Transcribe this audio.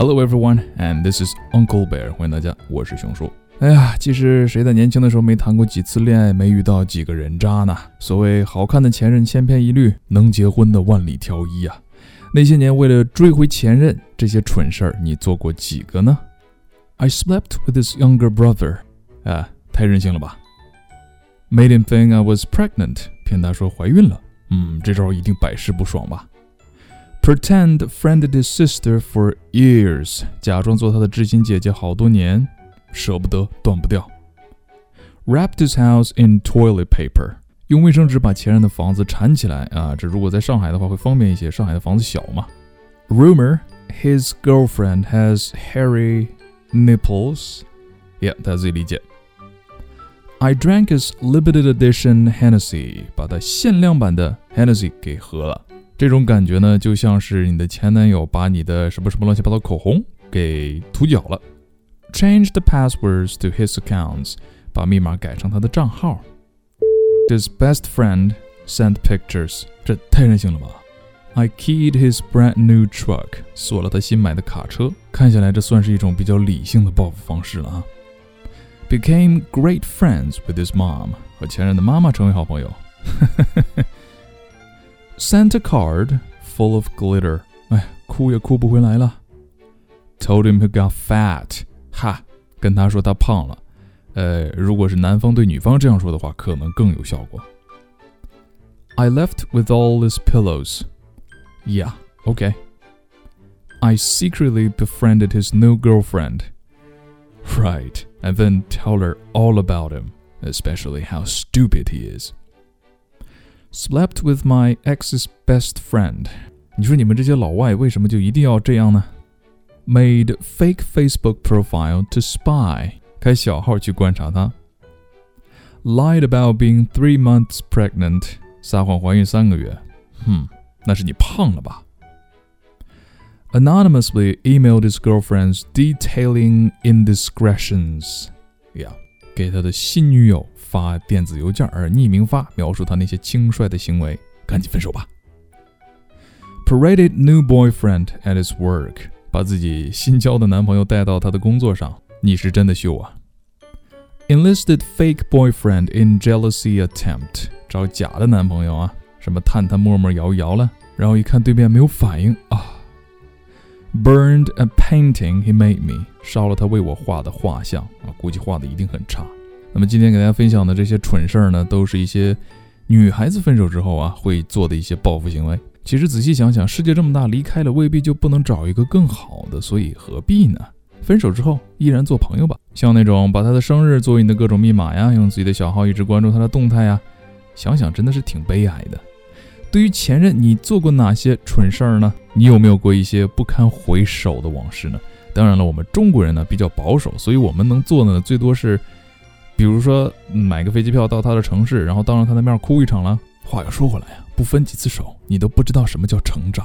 Hello everyone, and this is Uncle Bear. 欢迎大家，我是熊叔。哎呀，其实谁在年轻的时候没谈过几次恋爱，没遇到几个人渣呢？所谓好看的前任千篇一律，能结婚的万里挑一啊。那些年为了追回前任，这些蠢事儿你做过几个呢？I slept with his younger brother. 啊，太任性了吧？Made him think I was pregnant. 骗他说怀孕了。嗯，这招一定百试不爽吧 ？Pretend friended his sister for years，假装做他的知心姐姐好多年，舍不得，断不掉。Wrapped his house in toilet paper，用卫生纸把前任的房子缠起来啊！这如果在上海的话会方便一些，上海的房子小嘛。Rumor his girlfriend has hairy nipples，yeah，大家自己理解。I drank his limited edition Hennessy，把他限量版的 Hennessy 给喝了。 这种感觉呢，就像是你的前男友把你的什么什么乱七八糟口红给涂脚了。Change the passwords to his accounts，把密码改成他的账号。His best friend sent pictures，这太任性了吧！I keyed his brand new truck，锁了他新买的卡车。看下来这算是一种比较理性的报复方式了啊。Became great friends with his mom，和前任的妈妈成为好朋友。Sent a card full of glitter，哎，哭也哭不回来了。Told him he got fat，哈，跟他说他胖了。呃，如果是男方对女方这样说的话，可能更有效果。I left with all his pillows. Yeah, okay. I secretly befriended his new girlfriend. Right, and then tell her all about him, especially how stupid he is. Slept with my ex's best friend。你说你们这些老外为什么就一定要这样呢？Made fake Facebook profile to spy，开小号去观察他。Lied about being three months pregnant，撒谎怀孕三个月。哼，那是你胖了吧？Anonymously emailed his girlfriends detailing indiscretions。Yeah， 给他的新女友发电子邮件而匿名发，描述他那些轻率的行为，赶紧分手吧。Paraded new boyfriend at his work，把自己新交的男朋友带到他的工作上，你是真的秀啊。Enlisted fake boyfriend in jealousy attempt，找假的男朋友啊，什么探探、陌陌摇一摇了，然后一看对面没有反应啊。Burned a painting he made me，烧了他为我画的画像啊，估计画的一定很差。那么今天给大家分享的这些蠢事儿呢，都是一些女孩子分手之后啊会做的一些报复行为。其实仔细想想，世界这么大，离开了未必就不能找一个更好的，所以何必呢？分手之后依然做朋友吧。像那种把他的生日作为你的各种密码呀，用自己的小号一直关注他的动态呀，想想真的是挺悲哀的。对于前任，你做过哪些蠢事儿呢？你有没有过一些不堪回首的往事呢？当然了，我们中国人呢比较保守，所以我们能做的呢最多是。比如说买个飞机票到他的城市，然后当着他的面哭一场了。话又说回来呀，不分几次手，你都不知道什么叫成长。